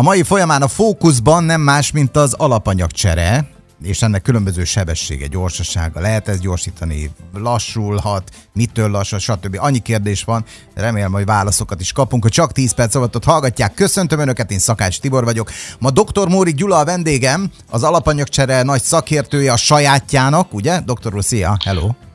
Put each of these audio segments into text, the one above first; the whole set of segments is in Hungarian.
A mai folyamán a fókuszban nem más, mint az alapanyagcsere, és ennek különböző sebessége, gyorsasága. Lehet ez gyorsítani, lassulhat, mitől lassul, stb. Annyi kérdés van, remélem, hogy válaszokat is kapunk, hogy csak 10 perc alatt hallgatják. Köszöntöm Önöket, én Szakács Tibor vagyok. Ma dr. Móri Gyula a vendégem, az alapanyagcsere nagy szakértője a sajátjának, ugye? Doktor úr, szia, hello!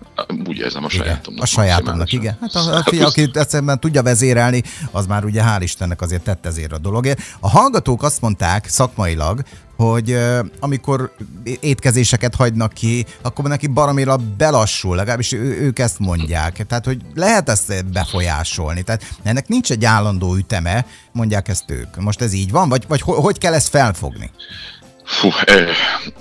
Úgy érzem a sajátomnak. A sajátomnak, igen. Hát a, a fia, aki egyszerűen tudja vezérelni, az már ugye hál' Istennek azért tett ezért a dologért. A hallgatók azt mondták szakmailag, hogy amikor étkezéseket hagynak ki, akkor neki baromira belassul, legalábbis ő, ők ezt mondják. Tehát, hogy lehet ezt befolyásolni. Tehát ennek nincs egy állandó üteme, mondják ezt ők. Most ez így van? Vagy, vagy hogy kell ezt felfogni? Fú, eh,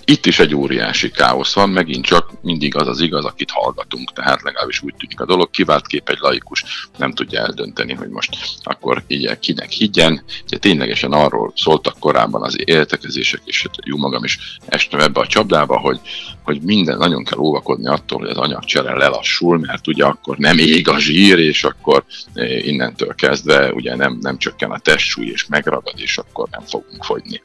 itt is egy óriási káosz van, megint csak mindig az az igaz, akit hallgatunk, tehát legalábbis úgy tűnik a dolog, kivált kép egy laikus nem tudja eldönteni, hogy most akkor így kinek higgyen. Ugye ténylegesen arról szóltak korábban az értekezések, és hát jó magam is estem ebbe a csapdába, hogy, hogy minden nagyon kell óvakodni attól, hogy az anyagcsere lelassul, mert ugye akkor nem ég a zsír, és akkor eh, innentől kezdve ugye nem, nem csökken a testsúly, és megragad, és akkor nem fogunk fogyni.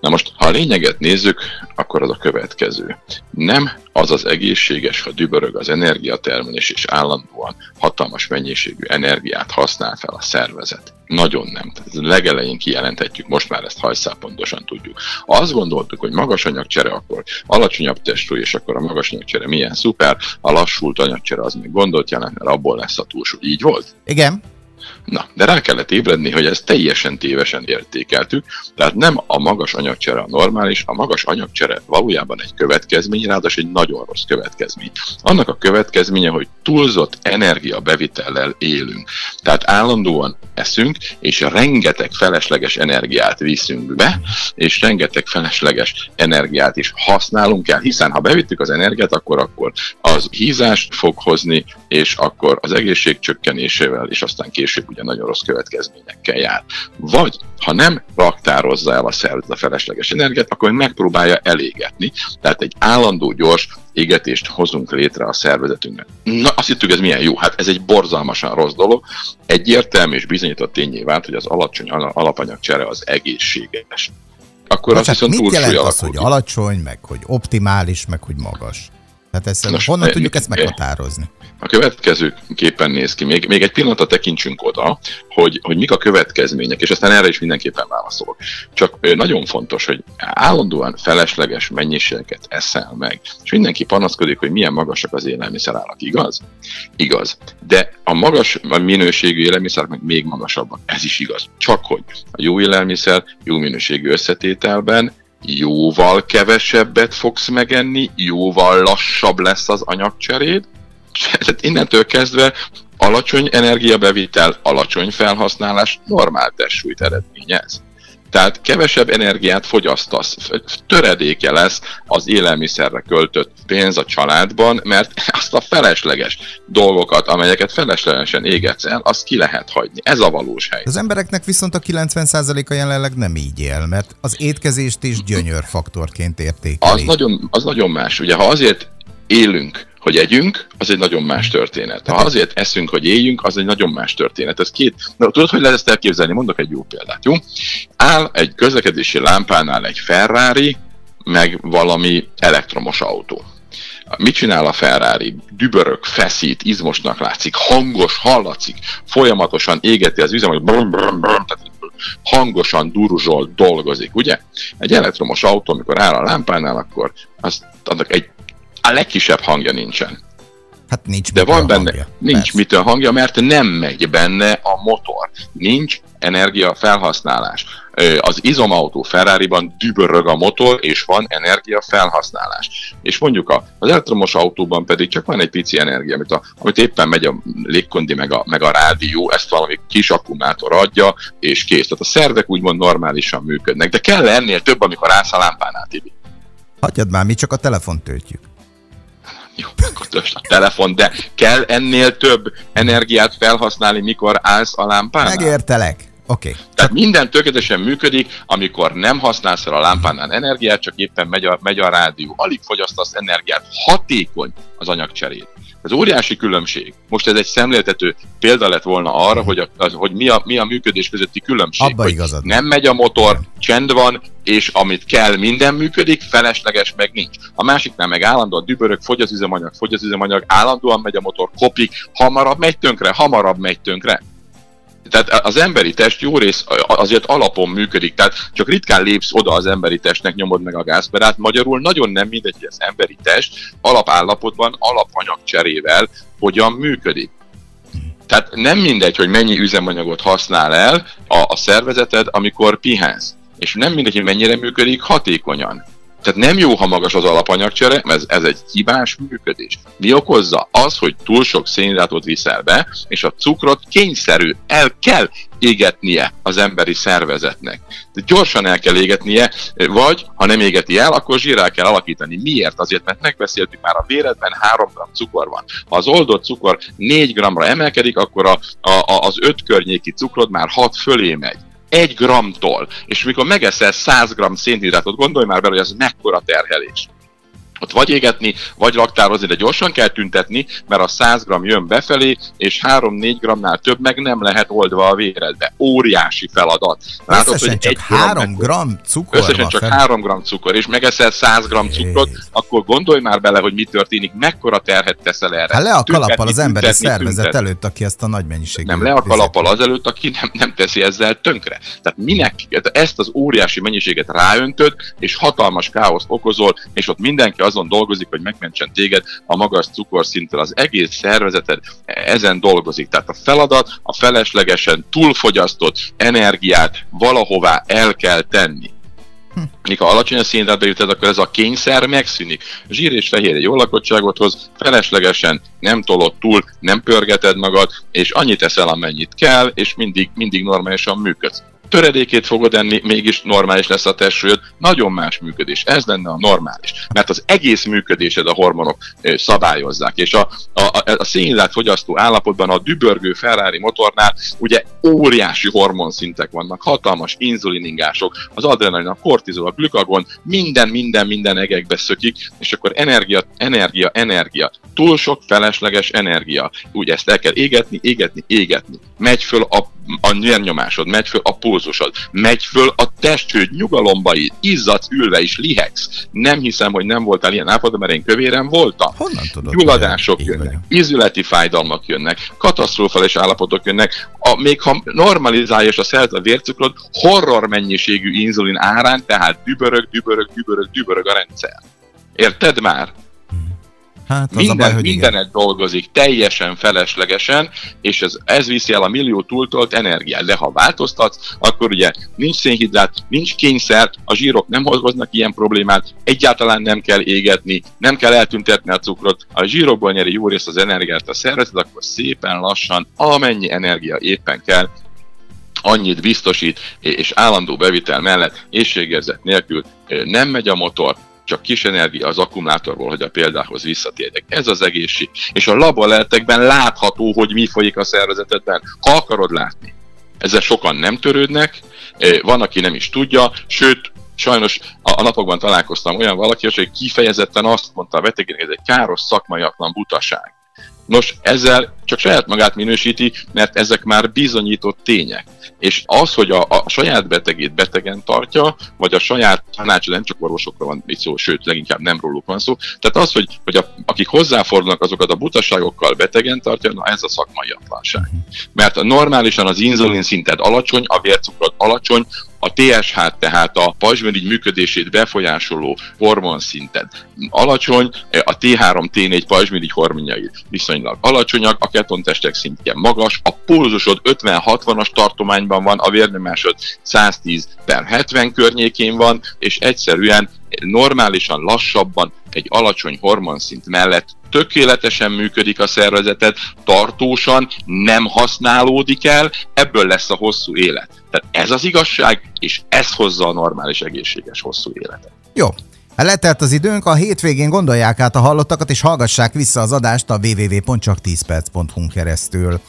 Na most, ha lényeget nézzük, akkor az a következő. Nem az az egészséges, ha dübörög az energiatermelés, és állandóan hatalmas mennyiségű energiát használ fel a szervezet. Nagyon nem. Tehát legelején kijelenthetjük, most már ezt hajszál pontosan tudjuk. Azt gondoltuk, hogy magas anyagcsere, akkor alacsonyabb testsúly, és akkor a magas anyagcsere milyen szuper, a lassult anyagcsere az még gondolt jelent, mert abból lesz a túlsúly. Így volt? Igen. Na, de rá kellett ébredni, hogy ezt teljesen tévesen értékeltük, tehát nem a magas anyagcsere a normális, a magas anyagcsere valójában egy következmény, ráadásul egy nagyon rossz következmény. Annak a következménye, hogy túlzott energiabevitellel élünk. Tehát állandóan eszünk, és rengeteg felesleges energiát viszünk be, és rengeteg felesleges energiát is használunk el, hiszen ha bevittük az energiát, akkor akkor az hízást fog hozni, és akkor az egészség csökkenésével, és aztán később ugye nagyon rossz következményekkel jár. Vagy ha nem raktározza el a szervezet a felesleges energiát, akkor megpróbálja elégetni, tehát egy állandó gyors égetést hozunk létre a szervezetünkben. Na, azt hittük, ez milyen jó. Hát ez egy borzalmasan rossz dolog. Egyértelmű és bizonyított tényé vált, hogy az alacsony alapanyagcsere az egészséges. Akkor Bocsánat, azt viszont mit jelent az, hogy alacsony, meg hogy optimális, meg hogy magas? Tehát ezt, Nos, honnan tudjuk ezt meghatározni? A következő képen néz ki. Még, még egy pillanatra tekintsünk oda, hogy, hogy mik a következmények, és aztán erre is mindenképpen válaszolok. Csak nagyon fontos, hogy állandóan felesleges mennyiségeket eszel meg, és mindenki panaszkodik, hogy milyen magasak az élelmiszerárak, igaz? Igaz. De a magas a minőségű élelmiszerek meg még magasabbak. Ez is igaz. Csak hogy a jó élelmiszer jó minőségű összetételben jóval kevesebbet fogsz megenni, jóval lassabb lesz az anyagcseréd, tehát innentől kezdve alacsony energiabevitel, alacsony felhasználás normál testsúlyt eredményez. Tehát kevesebb energiát fogyasztasz, töredéke lesz az élelmiszerre költött pénz a családban, mert azt a felesleges dolgokat, amelyeket feleslegesen égetsz el, azt ki lehet hagyni. Ez a valós hely. Az embereknek viszont a 90%-a jelenleg nem így él, mert az étkezést is gyönyörfaktorként értékeli. Az nagyon, az nagyon más. Ugye, ha azért élünk, hogy együnk, az egy nagyon más történet. Ha azért eszünk, hogy éljünk, az egy nagyon más történet. Ez két, na, tudod, hogy lehet ezt elképzelni? Mondok egy jó példát, jó? Áll egy közlekedési lámpánál egy Ferrari, meg valami elektromos autó. Mit csinál a Ferrari? Dübörök, feszít, izmosnak látszik, hangos, hallatszik, folyamatosan égeti az üzem, hogy brum, brum, brum, hangosan duruzsol, dolgozik, ugye? Egy elektromos autó, amikor áll a lámpánál, akkor az, annak egy a legkisebb hangja nincsen. Hát nincs De van benne, hangja. nincs Persze. mitől hangja, mert nem megy benne a motor. Nincs energia felhasználás. Az izomautó Ferrari-ban dübörög a motor, és van energia felhasználás. És mondjuk az elektromos autóban pedig csak van egy pici energia, amit, a, amit éppen megy a légkondi meg a, meg a rádió, ezt valami kis akkumulátor adja, és kész. Tehát a szervek úgymond normálisan működnek. De kell ennél több, amikor állsz a lámpánál, Tibi? Hagyjad már, mi csak a telefont töltjük jó, akkor a telefon, de kell ennél több energiát felhasználni, mikor állsz a lámpánál? Megértelek. Oké. Okay. Tehát minden tökéletesen működik, amikor nem használsz fel a lámpánál energiát, csak éppen megy a, megy a rádió. Alig fogyasztasz energiát. Hatékony az anyagcserét. Az óriási különbség. Most ez egy szemléltető példa lett volna arra, hogy, a, az, hogy mi, a, mi a működés közötti különbség. Abba hogy igazad. Nem megy a motor, csend van, és amit kell, minden működik, felesleges meg nincs. A másiknál meg állandóan dübörög, fogy az üzemanyag, fogy az üzemanyag, állandóan megy a motor, kopik, hamarabb megy tönkre, hamarabb megy tönkre. Tehát az emberi test jó rész azért alapon működik, tehát csak ritkán lépsz oda az emberi testnek, nyomod meg a gázperát, magyarul nagyon nem mindegy, hogy az emberi test alapállapotban, alapanyag cserével hogyan működik. Tehát nem mindegy, hogy mennyi üzemanyagot használ el a, a szervezeted, amikor pihensz. És nem mindegy, hogy mennyire működik hatékonyan. Tehát nem jó, ha magas az alapanyagcsere, ez, ez egy hibás működés. Mi okozza? Az, hogy túl sok szénhidrátot viszel be, és a cukrot kényszerű, el kell égetnie az emberi szervezetnek. De gyorsan el kell égetnie, vagy ha nem égeti el, akkor zsírrel kell alakítani. Miért? Azért, mert megbeszéltük már a véredben 3 g cukor van. Ha az oldott cukor 4 g-ra emelkedik, akkor a, a, az 5 környéki cukrod már 6 fölé megy egy gramtól, és mikor megeszel 100 gram szénhidrátot, gondolj már bele, hogy ez mekkora terhelés ott vagy égetni, vagy raktározni, de gyorsan kell tüntetni, mert a 100 g jön befelé, és 3-4 g-nál több meg nem lehet oldva a véredbe. Óriási feladat. Látod, összesen hogy csak egy 3 g cukor Összesen csak fel... 3 g cukor, és megeszel 100 g cukrot, akkor gondolj már bele, hogy mi történik, mekkora terhet teszel erre. Hát le a kalappal az emberi szervezet tüntetni. előtt, aki ezt a nagy mennyiségű. Nem, le a kalappal az előtt, aki nem, nem teszi ezzel tönkre. Tehát minek ezt az óriási mennyiséget ráöntöd, és hatalmas káoszt okozol, és ott mindenki azon dolgozik, hogy megmentsen téged a magas cukorszinttel. Az egész szervezeted ezen dolgozik. Tehát a feladat a feleslegesen túlfogyasztott energiát valahová el kell tenni. Hm. Mikor alacsony a szénhidrátbe jutod, akkor ez a kényszer megszűnik. Zsír és fehér egy jó lakottságot hoz, feleslegesen nem tolod túl, nem pörgeted magad, és annyit eszel, amennyit kell, és mindig, mindig normálisan működsz töredékét fogod enni, mégis normális lesz a testsúlyod, nagyon más működés. Ez lenne a normális. Mert az egész működésed a hormonok szabályozzák. És a, a, a szénhidrát fogyasztó állapotban a dübörgő Ferrari motornál ugye óriási hormonszintek vannak, hatalmas inzuliningások, az adrenalin, a kortizol, a glükagon, minden, minden, minden egekbe szökik, és akkor energia, energia, energia, túl sok felesleges energia. Úgy ezt el kell égetni, égetni, égetni. Megy föl a a nyernyomásod, megy föl a pulzusod, megy föl a testhőd nyugalomba izzadsz ülve is, lihegsz. Nem hiszem, hogy nem voltál ilyen állapotban, mert én kövéren voltam. Honnan tudod? Gyulladások jönnek, ízületi fájdalmak jönnek, katasztrofális állapotok jönnek, a, még ha normalizálja és a szert a vércukrod, horror mennyiségű inzulin árán, tehát dübörög, dübörög, dübörög, dübörög a rendszer. Érted már? Hát, az Minden, a baj, hogy mindenet igen. dolgozik teljesen feleslegesen, és ez, ez viszi el a millió túltolt energiát. De ha változtatsz, akkor ugye nincs szénhidrát, nincs kényszer, a zsírok nem hoznak ilyen problémát, egyáltalán nem kell égetni, nem kell eltüntetni a cukrot, a zsírokból nyeri jó részt az energiát a szervezet, akkor szépen lassan, amennyi energia éppen kell, annyit biztosít, és állandó bevitel mellett, éjségérzet nélkül nem megy a motor, csak kis energia az akkumulátorból, hogy a példához visszatérjek. Ez az egészség. És a laborletekben látható, hogy mi folyik a szervezetedben, ha akarod látni. Ezzel sokan nem törődnek, eh, van, aki nem is tudja, sőt, sajnos a napokban találkoztam olyan valaki, hogy kifejezetten azt mondta a betegének, ez egy káros szakmaiatlan butaság. Nos, ezzel csak saját magát minősíti, mert ezek már bizonyított tények. És az, hogy a, a saját betegét betegen tartja, vagy a saját tanács, nem csak orvosokra van itt szó, sőt, leginkább nem róluk van szó. Tehát az, hogy, hogy a, akik hozzáfordulnak azokat a butaságokkal betegen tartja, na ez a szakmai atlanság. Mert normálisan az inzulin szinted alacsony, a vércukrod alacsony, a TSH, tehát a pajzsmirigy működését befolyásoló hormonszinted alacsony, a T3, T4 pajzsmirigy hormonjai viszonylag alacsonyak, a ketontestek szintje magas, a pulzusod 50-60-as tartományban van, a vérnyomásod 110 per 70 környékén van, és egyszerűen normálisan lassabban egy alacsony hormonszint mellett tökéletesen működik a szervezeted, tartósan nem használódik el, ebből lesz a hosszú élet. Tehát ez az igazság, és ez hozza a normális, egészséges hosszú életet. Jó, Hát letelt az időnk, a hétvégén gondolják át a hallottakat, és hallgassák vissza az adást a www.csak10perc.hu keresztül.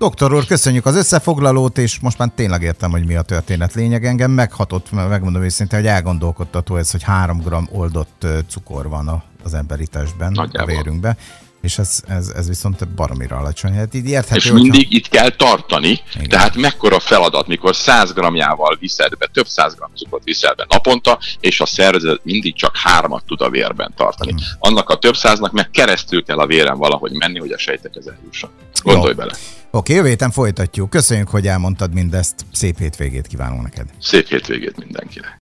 Doktor úr, köszönjük az összefoglalót, és most már tényleg értem, hogy mi a történet lényeg. Engem meghatott, megmondom őszintén, hogy elgondolkodtató ez, hogy 3 g oldott cukor van az emberi testben, Nagyjából. a vérünkben. És ez, ez, ez viszont baromira alacsony. Hát így érthető, és hogyha... mindig itt kell tartani, Igen. tehát mekkora feladat, mikor 100 grammjával viszed be, több 100 gramm cukrot viszel be naponta, és a szervezet mindig csak hármat tud a vérben tartani. Hmm. Annak a több száznak meg keresztül kell a véren valahogy menni, hogy a sejtekhez eljusson. Gondolj Jó. bele. Oké, jövő héten folytatjuk. Köszönjük, hogy elmondtad mindezt. Szép hétvégét kívánunk neked. Szép hétvégét mindenkinek.